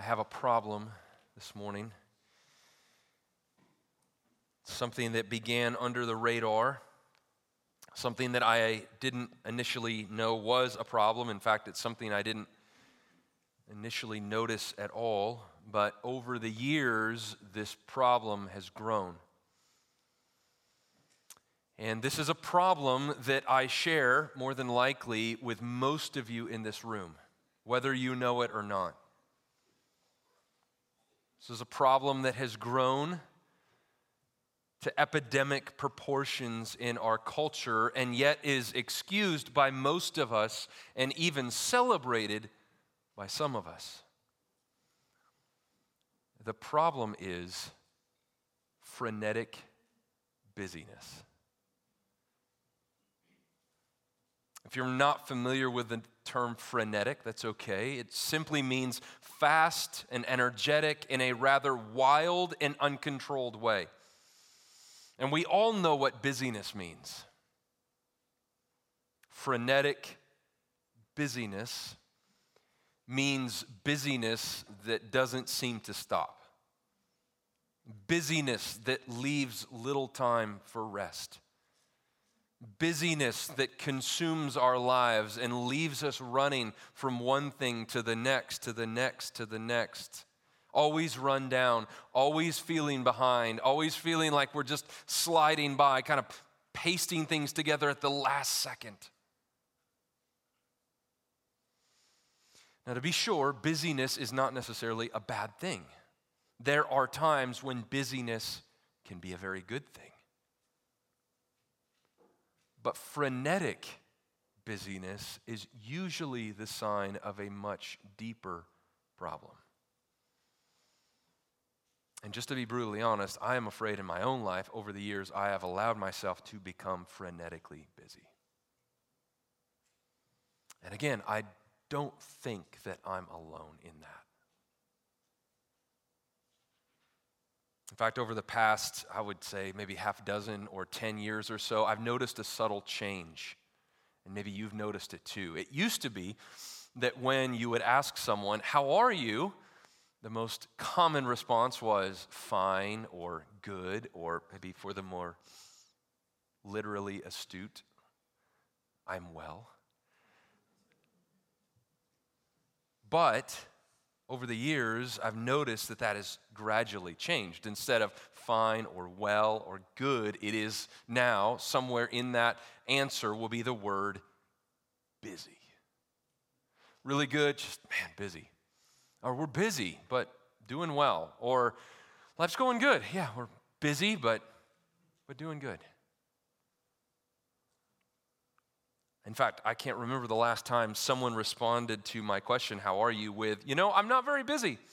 I have a problem this morning. Something that began under the radar, something that I didn't initially know was a problem. In fact, it's something I didn't initially notice at all. But over the years, this problem has grown. And this is a problem that I share more than likely with most of you in this room, whether you know it or not. This is a problem that has grown to epidemic proportions in our culture and yet is excused by most of us and even celebrated by some of us. The problem is frenetic busyness. If you're not familiar with the term frenetic, that's okay. It simply means fast and energetic in a rather wild and uncontrolled way. And we all know what busyness means. Frenetic busyness means busyness that doesn't seem to stop, busyness that leaves little time for rest busyness that consumes our lives and leaves us running from one thing to the next, to the next, to the next. Always run down, always feeling behind, always feeling like we're just sliding by, kind of pasting things together at the last second. Now, to be sure, busyness is not necessarily a bad thing. There are times when busyness can be a very good thing. But frenetic busyness is usually the sign of a much deeper problem. And just to be brutally honest, I am afraid in my own life over the years I have allowed myself to become frenetically busy. And again, I don't think that I'm alone in that. In fact, over the past, I would say maybe half dozen or 10 years or so, I've noticed a subtle change. And maybe you've noticed it too. It used to be that when you would ask someone, How are you? the most common response was fine or good, or maybe for the more literally astute, I'm well. But over the years, I've noticed that that has gradually changed. Instead of fine or well or good, it is now somewhere in that answer will be the word busy. Really good, just man, busy. Or we're busy, but doing well. Or life's going good. Yeah, we're busy, but, but doing good. In fact, I can't remember the last time someone responded to my question, How are you? with, You know, I'm not very busy.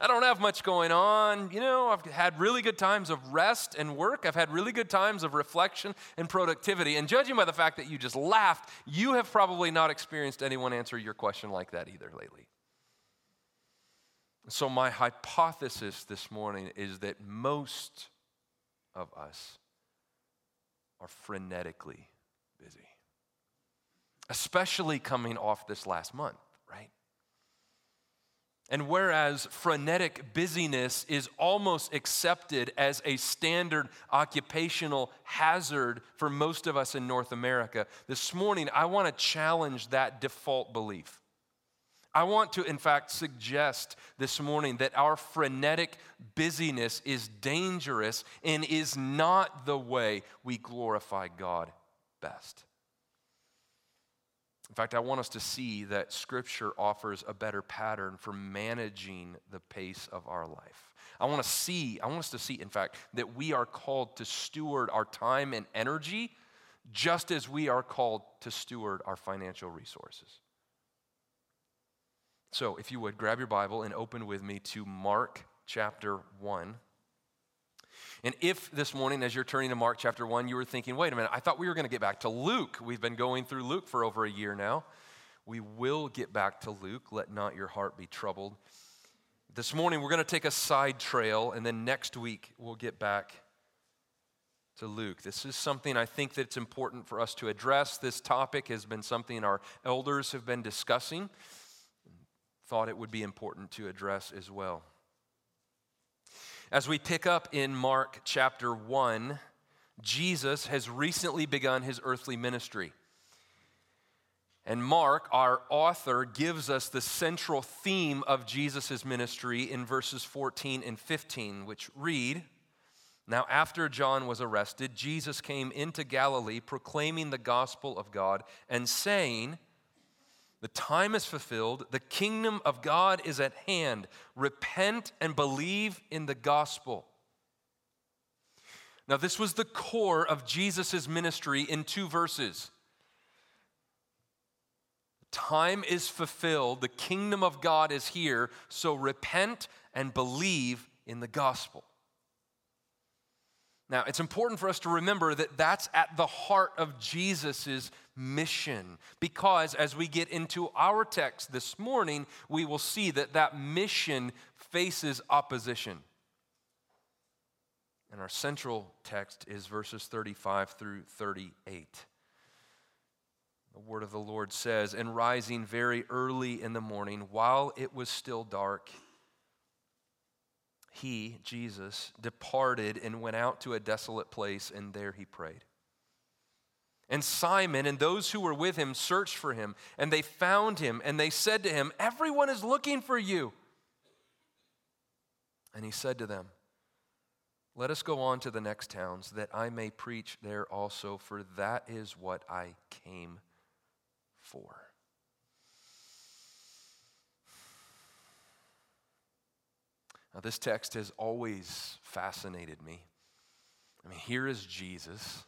I don't have much going on. You know, I've had really good times of rest and work. I've had really good times of reflection and productivity. And judging by the fact that you just laughed, you have probably not experienced anyone answer your question like that either lately. So, my hypothesis this morning is that most of us are frenetically busy, especially coming off this last month, right? And whereas frenetic busyness is almost accepted as a standard occupational hazard for most of us in North America, this morning I want to challenge that default belief. I want to, in fact, suggest this morning that our frenetic busyness is dangerous and is not the way we glorify God best. In fact, I want us to see that Scripture offers a better pattern for managing the pace of our life. I want to see, I want us to see, in fact, that we are called to steward our time and energy just as we are called to steward our financial resources. So, if you would, grab your Bible and open with me to Mark chapter 1. And if this morning, as you're turning to Mark chapter 1, you were thinking, wait a minute, I thought we were going to get back to Luke. We've been going through Luke for over a year now. We will get back to Luke. Let not your heart be troubled. This morning, we're going to take a side trail, and then next week, we'll get back to Luke. This is something I think that's important for us to address. This topic has been something our elders have been discussing thought it would be important to address as well. As we pick up in Mark chapter 1, Jesus has recently begun his earthly ministry. And Mark, our author, gives us the central theme of Jesus' ministry in verses 14 and 15, which read Now, after John was arrested, Jesus came into Galilee proclaiming the gospel of God and saying, The time is fulfilled, the kingdom of God is at hand. Repent and believe in the gospel. Now, this was the core of Jesus' ministry in two verses. Time is fulfilled, the kingdom of God is here, so repent and believe in the gospel. Now, it's important for us to remember that that's at the heart of Jesus' mission, because as we get into our text this morning, we will see that that mission faces opposition. And our central text is verses 35 through 38. The word of the Lord says, And rising very early in the morning, while it was still dark, he, Jesus, departed and went out to a desolate place, and there he prayed. And Simon and those who were with him searched for him, and they found him, and they said to him, Everyone is looking for you. And he said to them, Let us go on to the next towns, that I may preach there also, for that is what I came for. Now, this text has always fascinated me. I mean, here is Jesus.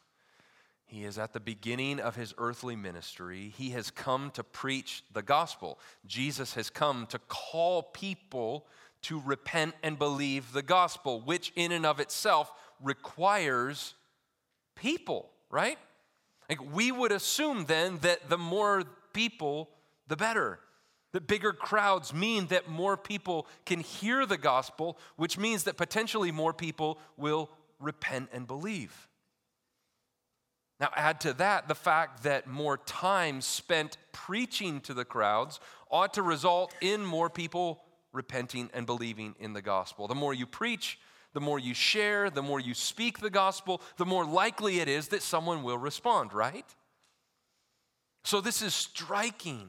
He is at the beginning of his earthly ministry. He has come to preach the gospel. Jesus has come to call people to repent and believe the gospel, which in and of itself requires people, right? Like we would assume then that the more people, the better. That bigger crowds mean that more people can hear the gospel, which means that potentially more people will repent and believe. Now, add to that the fact that more time spent preaching to the crowds ought to result in more people repenting and believing in the gospel. The more you preach, the more you share, the more you speak the gospel, the more likely it is that someone will respond, right? So, this is striking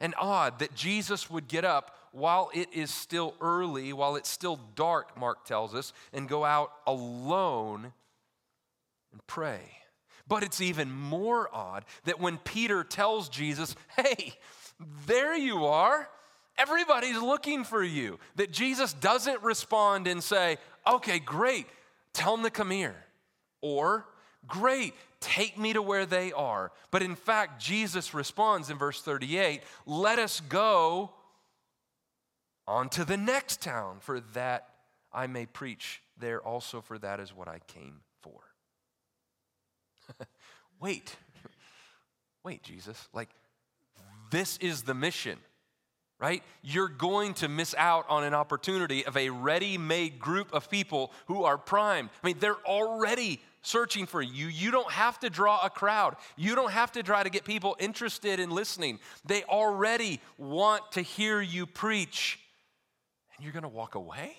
and odd that Jesus would get up while it is still early, while it's still dark, Mark tells us, and go out alone and pray. But it's even more odd that when Peter tells Jesus, hey, there you are, everybody's looking for you, that Jesus doesn't respond and say, okay, great, tell them to come here. Or, great, take me to where they are. But in fact, Jesus responds in verse 38 let us go on to the next town, for that I may preach there also, for that is what I came for. wait, wait, Jesus, like this is the mission right? You're going to miss out on an opportunity of a ready made group of people who are primed. I mean, they're already searching for you. You don't have to draw a crowd, you don't have to try to get people interested in listening. They already want to hear you preach, and you're going to walk away?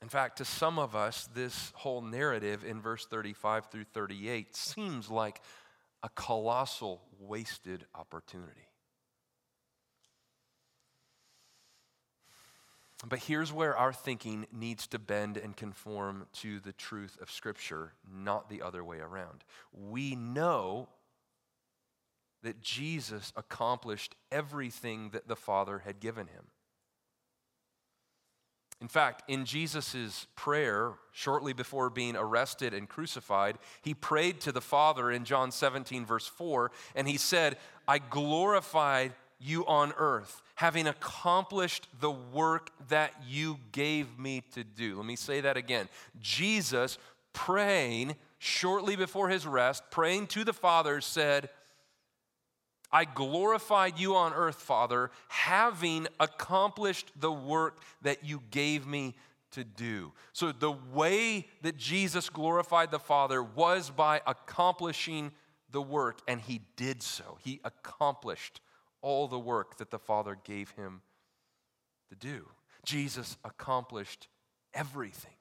In fact, to some of us, this whole narrative in verse 35 through 38 seems like a colossal wasted opportunity. But here's where our thinking needs to bend and conform to the truth of Scripture, not the other way around. We know that Jesus accomplished everything that the Father had given him. In fact, in Jesus' prayer, shortly before being arrested and crucified, he prayed to the Father in John 17, verse 4, and he said, I glorified you on earth, having accomplished the work that you gave me to do. Let me say that again. Jesus, praying shortly before his rest, praying to the Father, said, I glorified you on earth, Father, having accomplished the work that you gave me to do. So, the way that Jesus glorified the Father was by accomplishing the work, and he did so. He accomplished all the work that the Father gave him to do. Jesus accomplished everything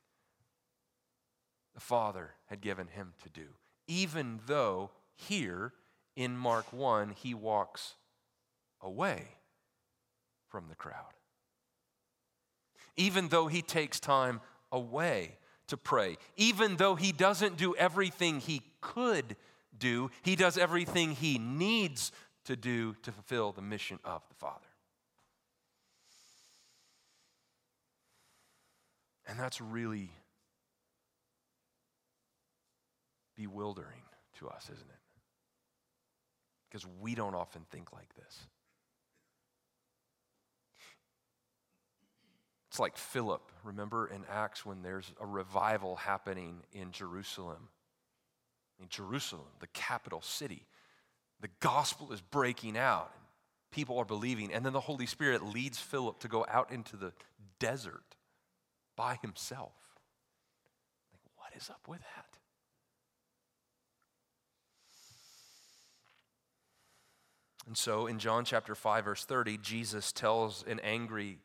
the Father had given him to do, even though here in Mark 1 he walks away from the crowd. Even though he takes time away to pray, even though he doesn't do everything he could do, he does everything he needs to do to fulfill the mission of the Father. And that's really bewildering to us, isn't it? Because we don't often think like this. It's like Philip, remember in Acts when there's a revival happening in Jerusalem. In Jerusalem, the capital city. The gospel is breaking out, and people are believing. And then the Holy Spirit leads Philip to go out into the desert by himself. Like, what is up with that? And so in John chapter 5, verse 30, Jesus tells an angry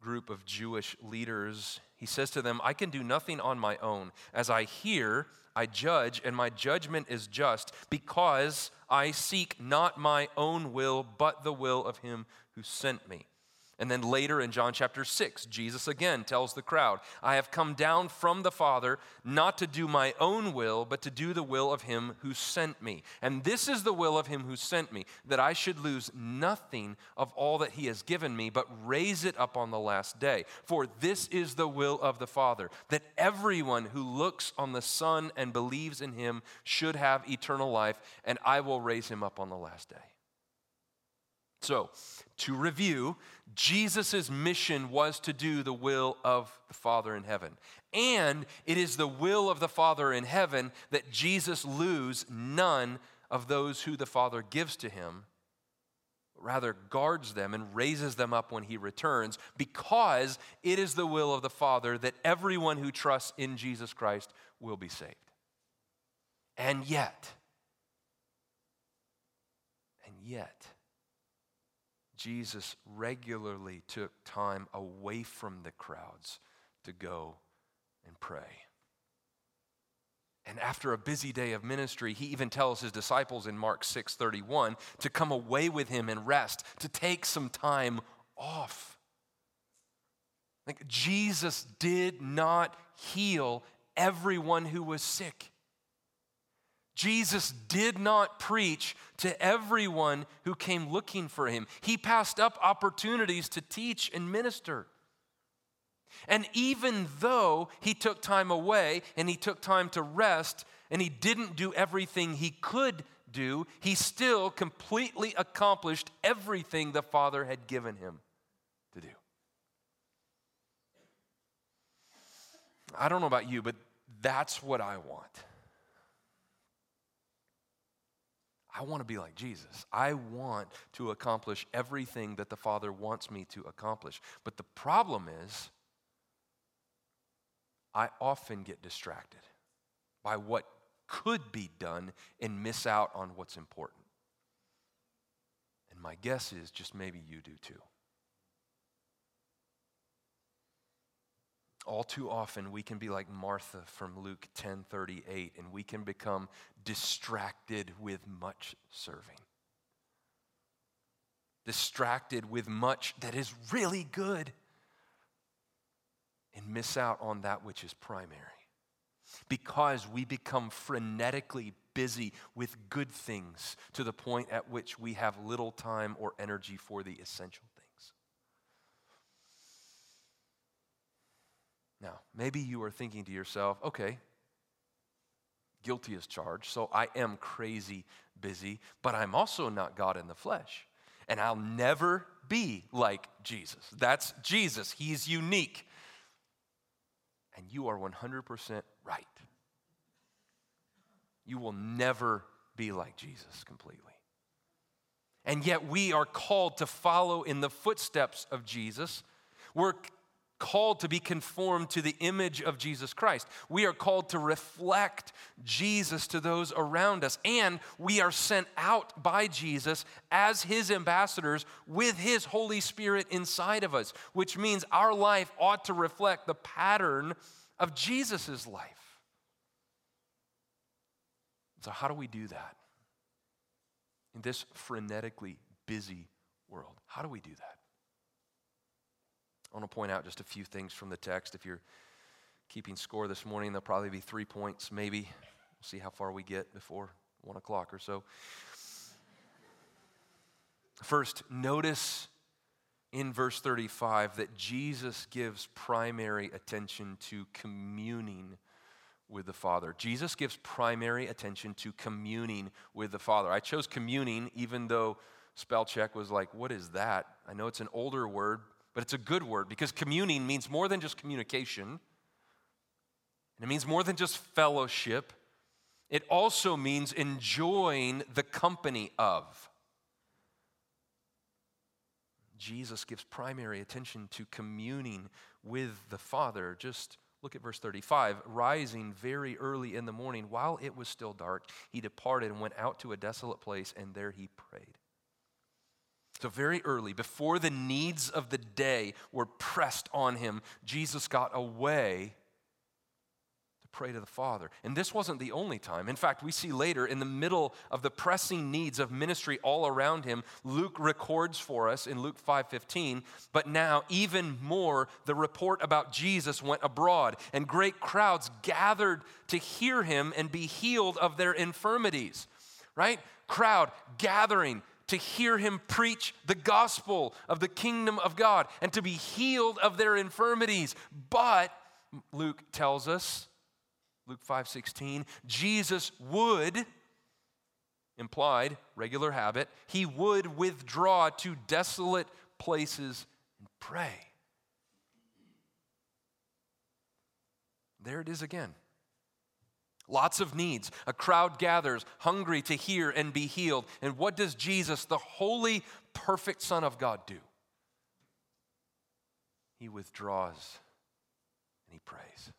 group of Jewish leaders, he says to them, I can do nothing on my own. As I hear, I judge, and my judgment is just, because I seek not my own will, but the will of him who sent me. And then later in John chapter 6, Jesus again tells the crowd, I have come down from the Father not to do my own will, but to do the will of him who sent me. And this is the will of him who sent me, that I should lose nothing of all that he has given me, but raise it up on the last day. For this is the will of the Father, that everyone who looks on the Son and believes in him should have eternal life, and I will raise him up on the last day. So, to review, Jesus' mission was to do the will of the Father in heaven. And it is the will of the Father in heaven that Jesus lose none of those who the Father gives to him, rather guards them and raises them up when he returns, because it is the will of the Father that everyone who trusts in Jesus Christ will be saved. And yet, and yet, Jesus regularly took time away from the crowds to go and pray. And after a busy day of ministry, he even tells his disciples in Mark 6:31 to come away with him and rest, to take some time off. Like Jesus did not heal everyone who was sick. Jesus did not preach to everyone who came looking for him. He passed up opportunities to teach and minister. And even though he took time away and he took time to rest and he didn't do everything he could do, he still completely accomplished everything the Father had given him to do. I don't know about you, but that's what I want. I want to be like Jesus. I want to accomplish everything that the Father wants me to accomplish. But the problem is, I often get distracted by what could be done and miss out on what's important. And my guess is just maybe you do too. All too often we can be like Martha from Luke 10:38 and we can become distracted with much serving. Distracted with much that is really good and miss out on that which is primary. Because we become frenetically busy with good things to the point at which we have little time or energy for the essential Now, maybe you are thinking to yourself, okay, guilty as charged, so I am crazy busy, but I'm also not God in the flesh. And I'll never be like Jesus. That's Jesus, He's unique. And you are 100% right. You will never be like Jesus completely. And yet, we are called to follow in the footsteps of Jesus. We're called to be conformed to the image of Jesus Christ. We are called to reflect Jesus to those around us. And we are sent out by Jesus as his ambassadors with his Holy Spirit inside of us, which means our life ought to reflect the pattern of Jesus' life. So, how do we do that? In this frenetically busy world, how do we do that? I want to point out just a few things from the text. If you're keeping score this morning, there'll probably be three points, maybe. We'll see how far we get before one o'clock or so. First, notice in verse 35 that Jesus gives primary attention to communing with the Father. Jesus gives primary attention to communing with the Father. I chose communing even though spell check was like, what is that? I know it's an older word, but it's a good word because communing means more than just communication, and it means more than just fellowship. It also means enjoying the company of. Jesus gives primary attention to communing with the Father. Just look at verse 35. Rising very early in the morning, while it was still dark, he departed and went out to a desolate place, and there he prayed. So, very early, before the needs of the day were pressed on him, Jesus got away to pray to the Father. And this wasn't the only time. In fact, we see later, in the middle of the pressing needs of ministry all around him, Luke records for us in Luke 5:15, but now even more the report about Jesus went abroad, and great crowds gathered to hear him and be healed of their infirmities. Right? Crowd gathering to hear him preach the gospel of the kingdom of God and to be healed of their infirmities. But Luke tells us, Luke 5:16, Jesus would implied regular habit, he would withdraw to desolate places and pray. There it is again. Lots of needs. A crowd gathers, hungry to hear and be healed. And what does Jesus, the holy, perfect Son of God, do? He withdraws and he prays.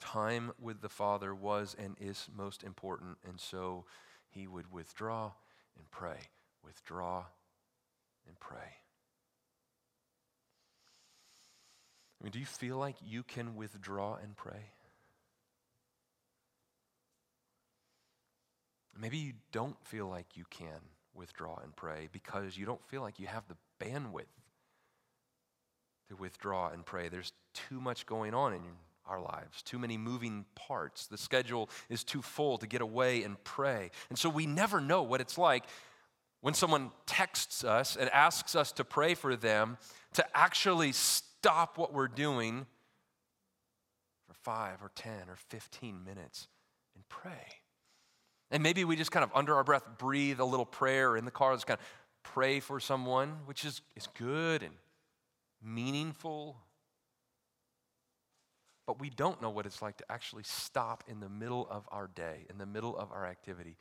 Time with the Father was and is most important, and so he would withdraw and pray, withdraw and pray. I mean, do you feel like you can withdraw and pray? Maybe you don't feel like you can withdraw and pray because you don't feel like you have the bandwidth to withdraw and pray. There's too much going on in our lives, too many moving parts. The schedule is too full to get away and pray. And so we never know what it's like when someone texts us and asks us to pray for them to actually what we're doing for five or 10 or 15 minutes and pray. And maybe we just kind of under our breath breathe a little prayer in the car, just kind of pray for someone, which is, is good and meaningful. But we don't know what it's like to actually stop in the middle of our day, in the middle of our activity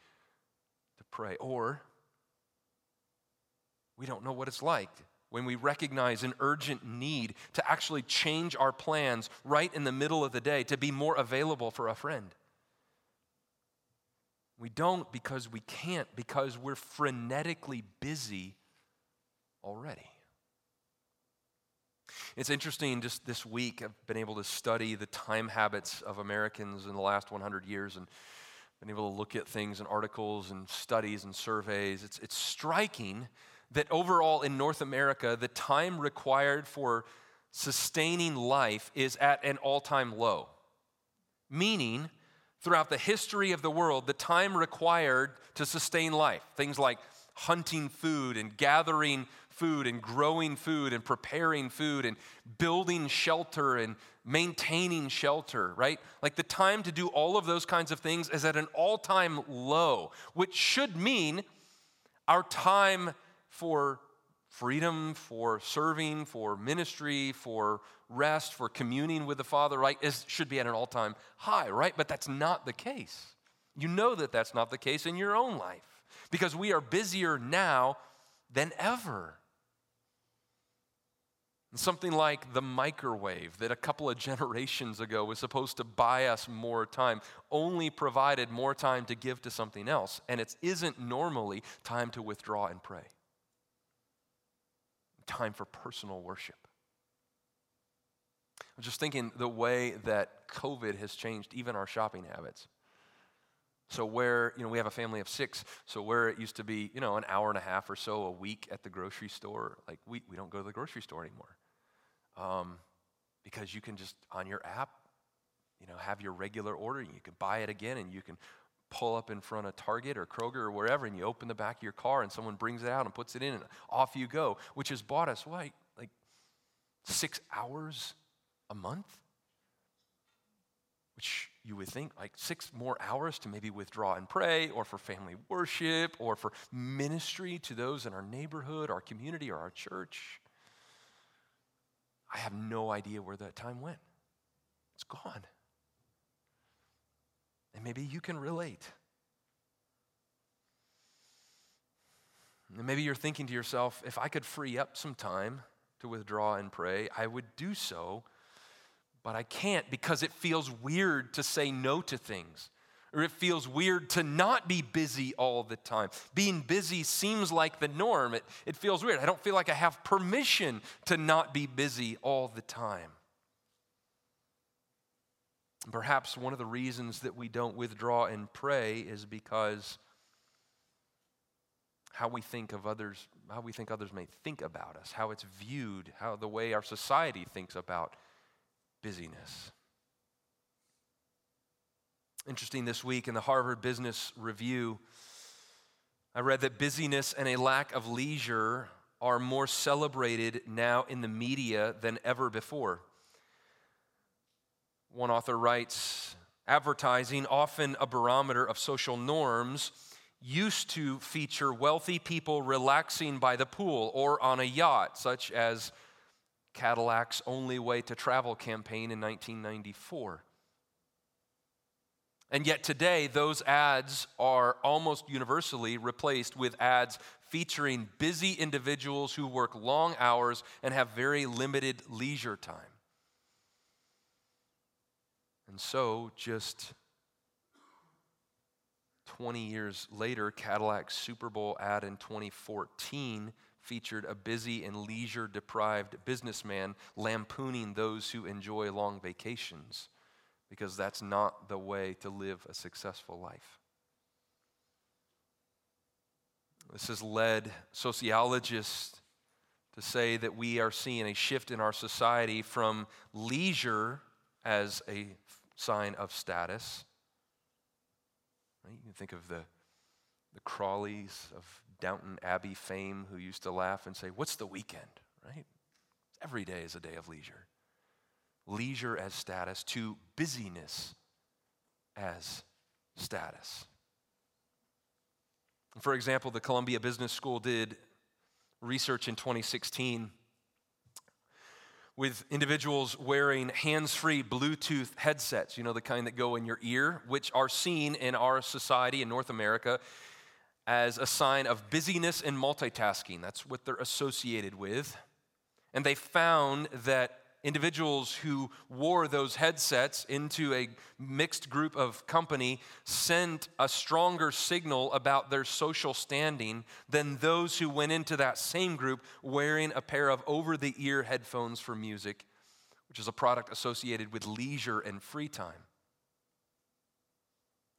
to pray. Or we don't know what it's like when we recognize an urgent need to actually change our plans right in the middle of the day to be more available for a friend. We don't because we can't, because we're frenetically busy already. It's interesting, just this week, I've been able to study the time habits of Americans in the last 100 years and been able to look at things and articles and studies and surveys. It's, it's striking that overall in North America, the time required for sustaining life is at an all time low. Meaning, throughout the history of the world, the time required to sustain life, things like hunting food and gathering food and growing food and preparing food and building shelter and maintaining shelter, right? Like the time to do all of those kinds of things is at an all time low, which should mean our time for freedom, for serving, for ministry, for rest, for communing with the Father, right, is, should be at an all time high, right? But that's not the case. You know that that's not the case in your own life because we are busier now than ever. Something like the microwave that a couple of generations ago was supposed to buy us more time, only provided more time to give to something else. And it isn't normally time to withdraw and pray, time for personal worship. I'm just thinking the way that COVID has changed even our shopping habits. So where, you know, we have a family of six, so where it used to be, you know, an hour and a half or so a week at the grocery store, like we, we don't go to the grocery store anymore. Um, because you can just, on your app, you know, have your regular order, and you can buy it again, and you can pull up in front of Target or Kroger or wherever, and you open the back of your car, and someone brings it out and puts it in, and off you go, which has bought us, what, like six hours a month? Which you would think like six more hours to maybe withdraw and pray, or for family worship, or for ministry to those in our neighborhood, our community, or our church. I have no idea where that time went. It's gone. And maybe you can relate. And maybe you're thinking to yourself, if I could free up some time to withdraw and pray, I would do so but I can't because it feels weird to say no to things. Or it feels weird to not be busy all the time. Being busy seems like the norm. It, it feels weird. I don't feel like I have permission to not be busy all the time. Perhaps one of the reasons that we don't withdraw and pray is because how we think of others, how we think others may think about us, how it's viewed, how the way our society thinks about busyness. Interesting this week in the Harvard Business Review, I read that busyness and a lack of leisure are more celebrated now in the media than ever before. One author writes advertising, often a barometer of social norms, used to feature wealthy people relaxing by the pool or on a yacht, such as Cadillac's Only Way to Travel campaign in 1994. And yet today, those ads are almost universally replaced with ads featuring busy individuals who work long hours and have very limited leisure time. And so, just 20 years later, Cadillac's Super Bowl ad in 2014 featured a busy and leisure deprived businessman lampooning those who enjoy long vacations because that's not the way to live a successful life. This has led sociologists to say that we are seeing a shift in our society from leisure as a sign of status. You can think of the, the Crawleys of Downton Abbey fame who used to laugh and say, What's the weekend? Right? Every day is a day of leisure. Leisure as status to busyness as status. For example, the Columbia Business School did research in 2016 with individuals wearing hands free Bluetooth headsets, you know, the kind that go in your ear, which are seen in our society in North America as a sign of busyness and multitasking. That's what they're associated with. And they found that individuals who wore those headsets into a mixed group of company sent a stronger signal about their social standing than those who went into that same group wearing a pair of over the ear headphones for music, which is a product associated with leisure and free time.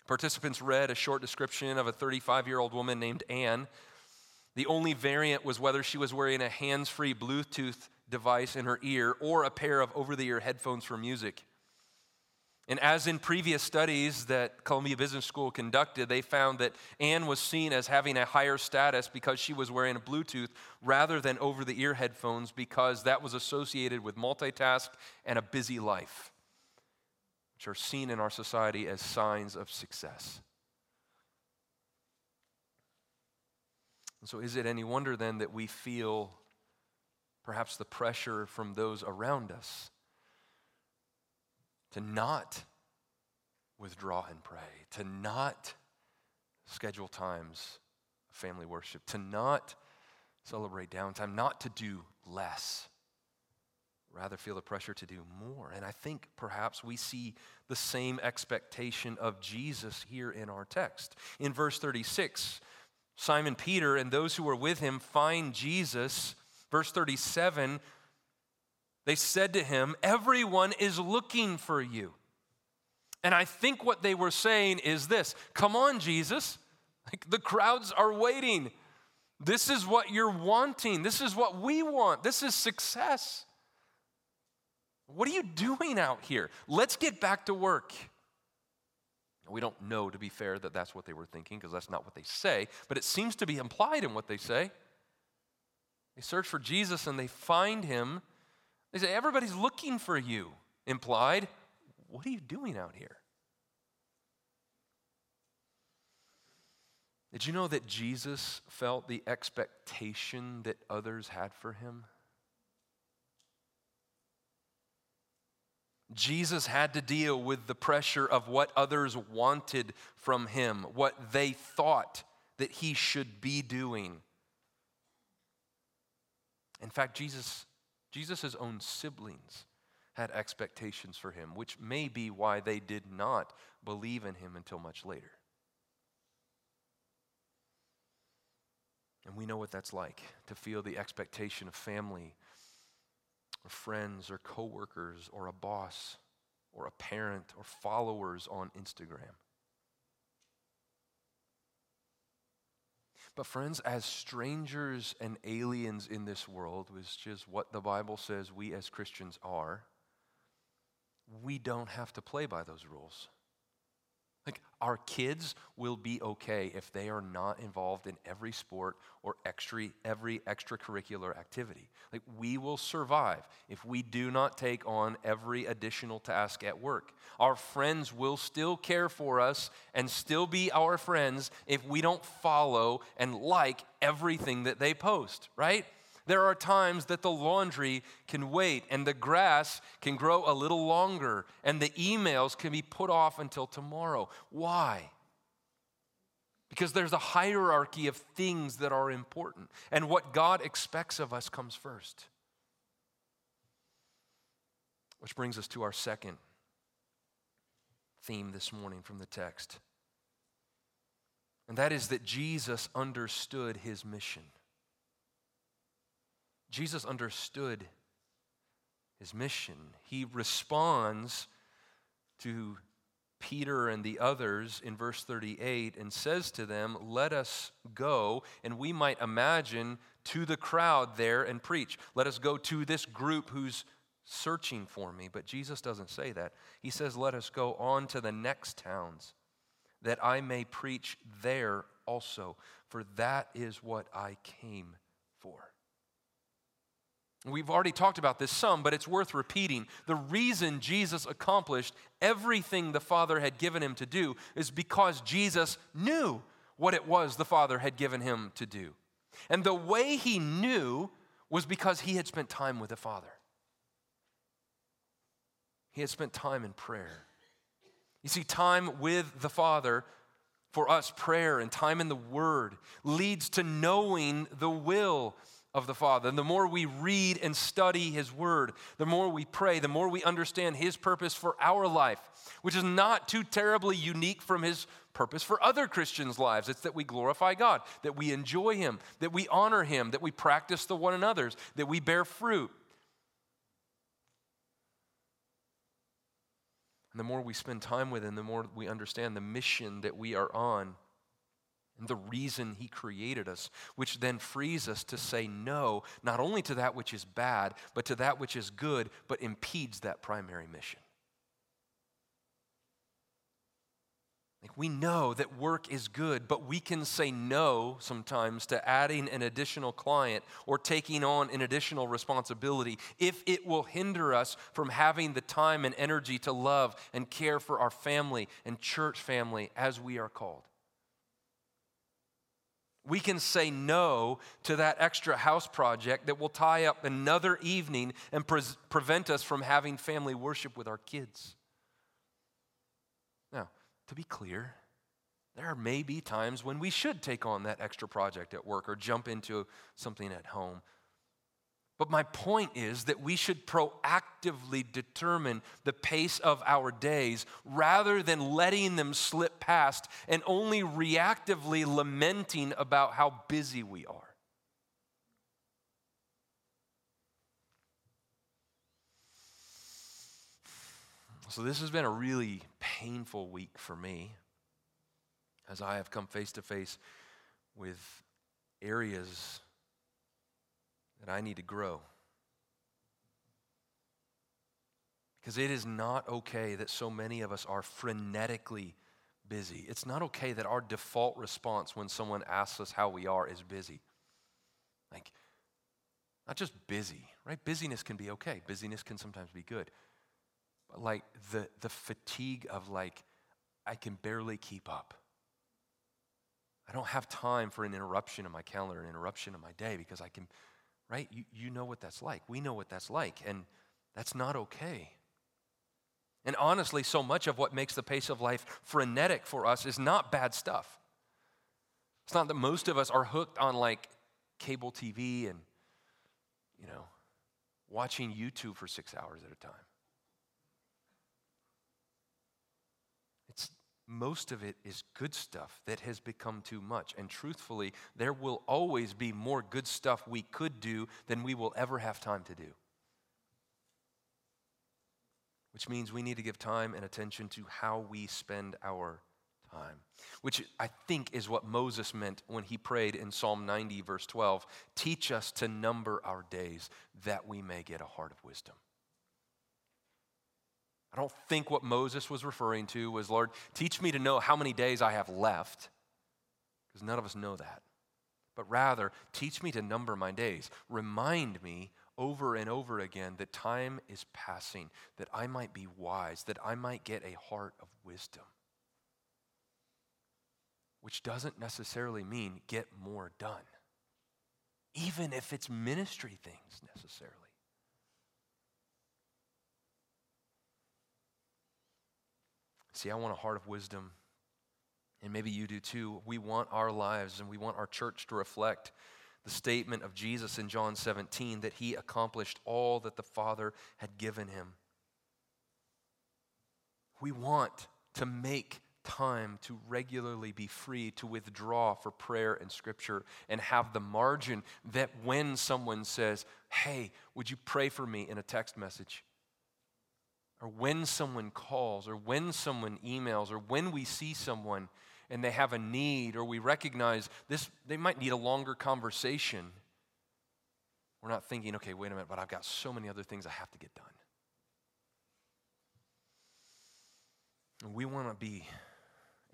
Participants read a short description of a 35 year old woman named Anne. The only variant was whether she was wearing a hands free Bluetooth device in her ear or a pair of over the ear headphones for music. And as in previous studies that Columbia Business School conducted, they found that Anne was seen as having a higher status because she was wearing a Bluetooth rather than over the ear headphones because that was associated with multitask and a busy life which are seen in our society as signs of success. And so, is it any wonder then that we feel perhaps the pressure from those around us to not withdraw and pray, to not schedule times of family worship, to not celebrate downtime, not to do less? rather feel the pressure to do more. And I think perhaps we see the same expectation of Jesus here in our text. In verse 36, Simon Peter and those who were with him find Jesus. Verse 37, they said to him, Everyone is looking for you. And I think what they were saying is this Come on, Jesus. Like the crowds are waiting. This is what you're wanting. This is what we want. This is success. What are you doing out here? Let's get back to work. We don't know, to be fair, that that's what they were thinking because that's not what they say, but it seems to be implied in what they say. They search for Jesus and they find him. They say, Everybody's looking for you. Implied, what are you doing out here? Did you know that Jesus felt the expectation that others had for him? Jesus had to deal with the pressure of what others wanted from him, what they thought that he should be doing. In fact, Jesus, Jesus' own siblings had expectations for him, which may be why they did not believe in him until much later. And we know what that's like to feel the expectation of family or friends or coworkers or a boss or a parent or followers on Instagram. But, friends, as strangers and aliens in this world, which is what the Bible says we as Christians are, we don't have to play by those rules. Like, our kids will be okay if they are not involved in every sport or extra, every extracurricular activity. Like, we will survive if we do not take on every additional task at work. Our friends will still care for us and still be our friends if we don't follow and like everything that they post, right? There are times that the laundry can wait and the grass can grow a little longer and the emails can be put off until tomorrow. Why? Because there's a hierarchy of things that are important, and what God expects of us comes first. Which brings us to our second theme this morning from the text. And that is that Jesus understood his mission. Jesus understood his mission. He responds to Peter and the others in verse 38 and says to them, Let us go, and we might imagine to the crowd there and preach. Let us go to this group who's searching for me. But Jesus doesn't say that. He says, Let us go on to the next towns that I may preach there also, for that is what I came for. We've already talked about this some, but it's worth repeating. The reason Jesus accomplished everything the Father had given him to do is because Jesus knew what it was the Father had given him to do. And the way he knew was because he had spent time with the Father. He had spent time in prayer. You see, time with the Father for us, prayer and time in the Word, leads to knowing the will of the Father. And the more we read and study His Word, the more we pray, the more we understand His purpose for our life, which is not too terribly unique from His purpose for other Christians' lives. It's that we glorify God, that we enjoy Him, that we honor Him, that we practice the one another's, that we bear fruit. And the more we spend time with Him, the more we understand the mission that we are on and the reason He created us, which then frees us to say no, not only to that which is bad, but to that which is good, but impedes that primary mission. Like we know that work is good, but we can say no sometimes to adding an additional client or taking on an additional responsibility if it will hinder us from having the time and energy to love and care for our family and church family as we are called. We can say no to that extra house project that will tie up another evening and pre- prevent us from having family worship with our kids. Now, to be clear, there may be times when we should take on that extra project at work or jump into something at home. But my point is that we should proactively determine the pace of our days rather than letting them slip past and only reactively lamenting about how busy we are. So, this has been a really painful week for me as I have come face to face with areas that I need to grow. Because it is not okay that so many of us are frenetically busy. It's not okay that our default response when someone asks us how we are is busy. Like, not just busy, right? Busyness can be okay, busyness can sometimes be good. But like the, the fatigue of, like, I can barely keep up. I don't have time for an interruption in my calendar, an interruption in my day because I can right? You, you know what that's like. We know what that's like, and that's not okay. And honestly, so much of what makes the pace of life frenetic for us is not bad stuff. It's not that most of us are hooked on like cable TV and, you know, watching YouTube for six hours at a time. Most of it is good stuff that has become too much. And truthfully, there will always be more good stuff we could do than we will ever have time to do. Which means we need to give time and attention to how we spend our time. Which I think is what Moses meant when he prayed in Psalm 90, verse 12 Teach us to number our days that we may get a heart of wisdom. I don't think what Moses was referring to was, Lord, teach me to know how many days I have left, because none of us know that. But rather, teach me to number my days. Remind me over and over again that time is passing, that I might be wise, that I might get a heart of wisdom. Which doesn't necessarily mean get more done, even if it's ministry things necessarily. See, I want a heart of wisdom, and maybe you do too. We want our lives and we want our church to reflect the statement of Jesus in John 17 that he accomplished all that the Father had given him. We want to make time to regularly be free to withdraw for prayer and scripture and have the margin that when someone says, Hey, would you pray for me in a text message? Or when someone calls, or when someone emails, or when we see someone and they have a need, or we recognize this, they might need a longer conversation. We're not thinking, okay, wait a minute, but I've got so many other things I have to get done. And we want to be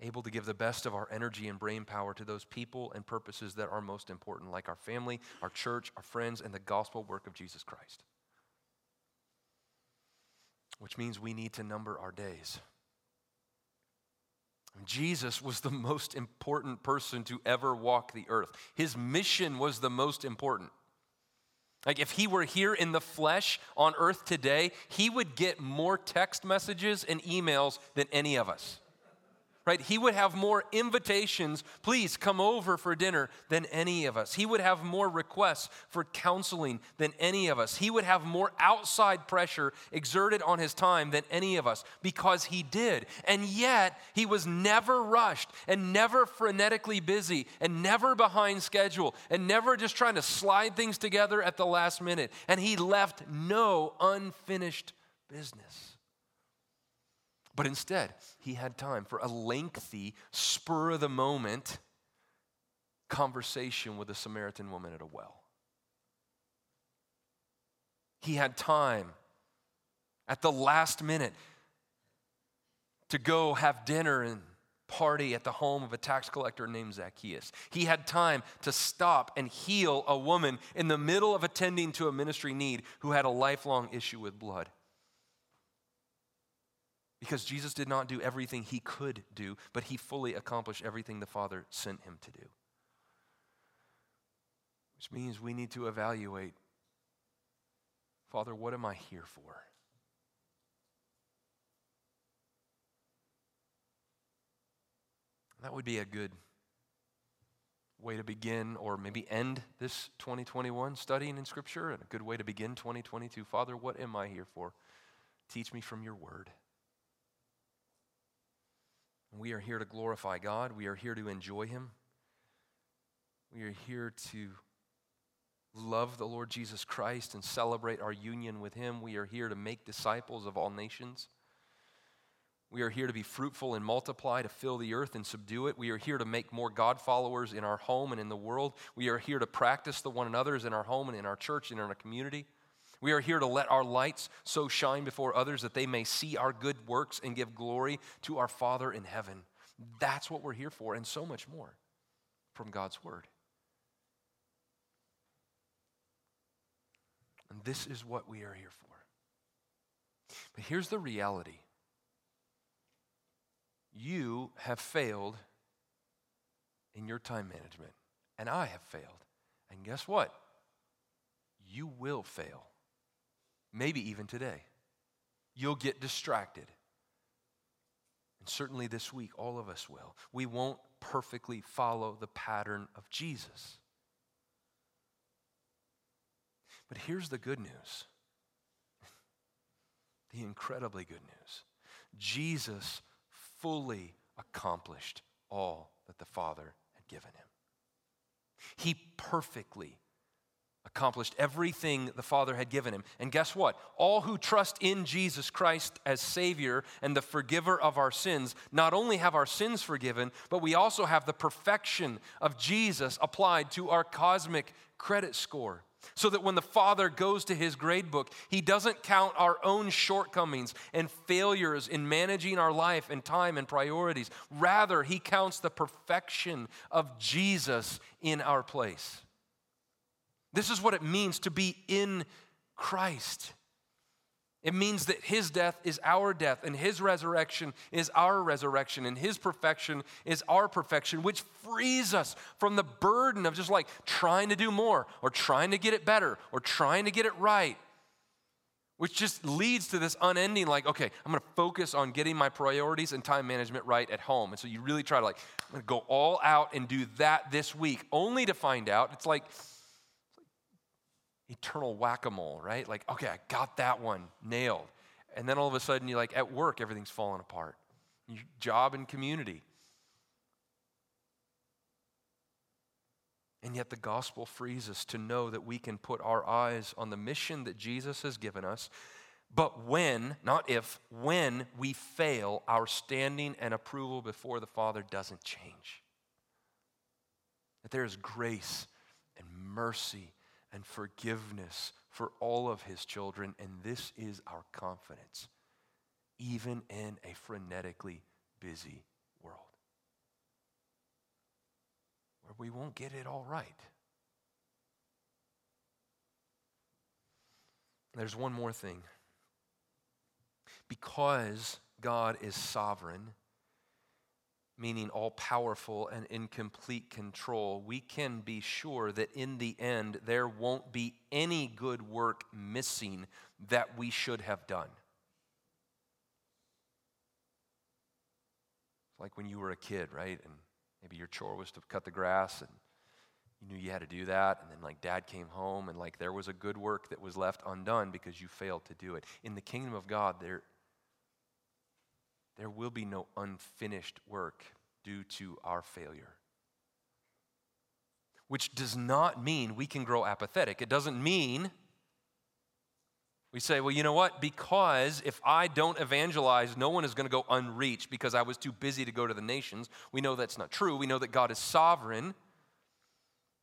able to give the best of our energy and brain power to those people and purposes that are most important, like our family, our church, our friends, and the gospel work of Jesus Christ which means we need to number our days. Jesus was the most important person to ever walk the earth. His mission was the most important. Like, if he were here in the flesh on earth today, he would get more text messages and emails than any of us right? He would have more invitations, please come over for dinner, than any of us. He would have more requests for counseling than any of us. He would have more outside pressure exerted on his time than any of us because he did. And yet, he was never rushed and never frenetically busy and never behind schedule and never just trying to slide things together at the last minute. And he left no unfinished business. But instead, he had time for a lengthy, spur of the moment conversation with a Samaritan woman at a well. He had time at the last minute to go have dinner and party at the home of a tax collector named Zacchaeus. He had time to stop and heal a woman in the middle of attending to a ministry need who had a lifelong issue with blood. Because Jesus did not do everything he could do, but he fully accomplished everything the Father sent him to do. Which means we need to evaluate Father, what am I here for? That would be a good way to begin or maybe end this 2021 studying in Scripture and a good way to begin 2022. Father, what am I here for? Teach me from your word. We are here to glorify God. We are here to enjoy Him. We are here to love the Lord Jesus Christ and celebrate our union with Him. We are here to make disciples of all nations. We are here to be fruitful and multiply, to fill the earth and subdue it. We are here to make more God followers in our home and in the world. We are here to practice the one another's in our home and in our church and in our community. We are here to let our lights so shine before others that they may see our good works and give glory to our Father in heaven. That's what we're here for, and so much more from God's Word. And this is what we are here for. But here's the reality you have failed in your time management, and I have failed. And guess what? You will fail maybe even today. You'll get distracted. And certainly this week, all of us will. We won't perfectly follow the pattern of Jesus. But here's the good news the incredibly good news Jesus fully accomplished all that the Father had given him. He perfectly accomplished everything the Father had given him. And guess what? All who trust in Jesus Christ as Savior and the forgiver of our sins not only have our sins forgiven, but we also have the perfection of Jesus applied to our cosmic credit score. So that when the Father goes to his grade book, he doesn't count our own shortcomings and failures in managing our life and time and priorities. Rather, he counts the perfection of Jesus in our place. This is what it means to be in Christ. It means that his death is our death, and his resurrection is our resurrection, and his perfection is our perfection, which frees us from the burden of just like trying to do more, or trying to get it better, or trying to get it right. Which just leads to this unending, like, okay, I'm gonna focus on getting my priorities and time management right at home. And so you really try to, like, I'm gonna go all out and do that this week, only to find out it's like, eternal whack a mole, right? Like, okay, I got that one nailed. And then all of a sudden, you're like, at work, everything's falling apart. Your job and community. And yet, the gospel frees us to know that we can put our eyes on the mission that Jesus has given us. But when, not if, when we fail, our standing and approval before the Father doesn't change. That there is grace and mercy and forgiveness for all of his children, and this is our confidence, even in a frenetically busy world where we won't get it all right. There's one more thing. Because God is sovereign, meaning all powerful and in complete control, we can be sure that in the end there won't be any good work missing that we should have done. Like when you were a kid, right? And maybe your chore was to cut the grass and you knew you had to do that and then like dad came home and like there was a good work that was left undone because you failed to do it. In the kingdom of God there there will be no unfinished work due to our failure. Which does not mean we can grow apathetic. It doesn't mean we say, well, you know what? Because if I don't evangelize, no one is going to go unreached because I was too busy to go to the nations. We know that's not true. We know that God is sovereign.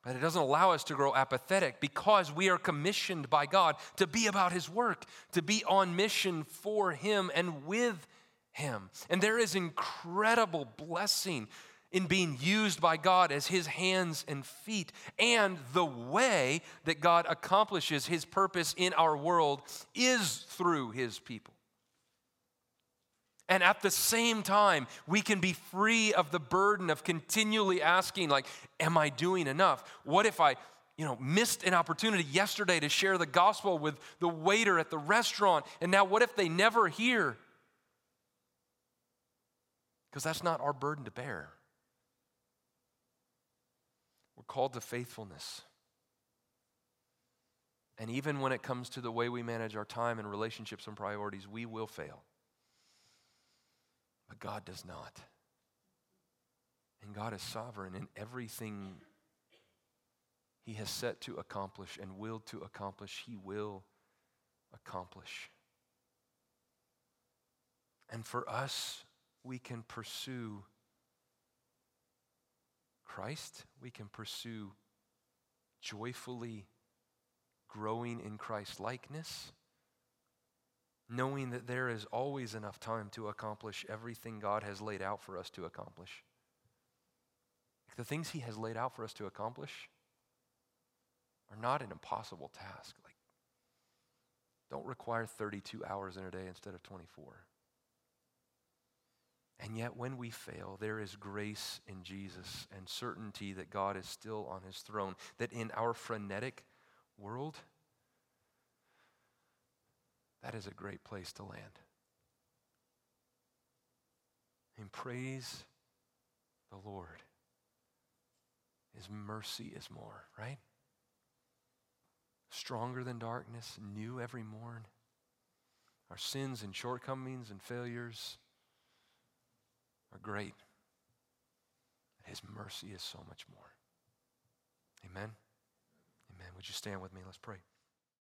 But it doesn't allow us to grow apathetic because we are commissioned by God to be about His work, to be on mission for Him and with him. And there is incredible blessing in being used by God as his hands and feet. And the way that God accomplishes his purpose in our world is through his people. And at the same time, we can be free of the burden of continually asking, like, am I doing enough? What if I, you know, missed an opportunity yesterday to share the gospel with the waiter at the restaurant? And now what if they never hear? Because that's not our burden to bear. We're called to faithfulness. And even when it comes to the way we manage our time and relationships and priorities, we will fail. But God does not. And God is sovereign in everything He has set to accomplish and willed to accomplish, He will accomplish. And for us, we can pursue Christ, we can pursue joyfully growing in Christ likeness, knowing that there is always enough time to accomplish everything God has laid out for us to accomplish. The things He has laid out for us to accomplish are not an impossible task. Like, don't require 32 hours in a day instead of 24. And yet, when we fail, there is grace in Jesus and certainty that God is still on his throne. That in our frenetic world, that is a great place to land. And praise the Lord. His mercy is more, right? Stronger than darkness, new every morn. Our sins and shortcomings and failures are great. His mercy is so much more. Amen. Amen. Would you stand with me? Let's pray.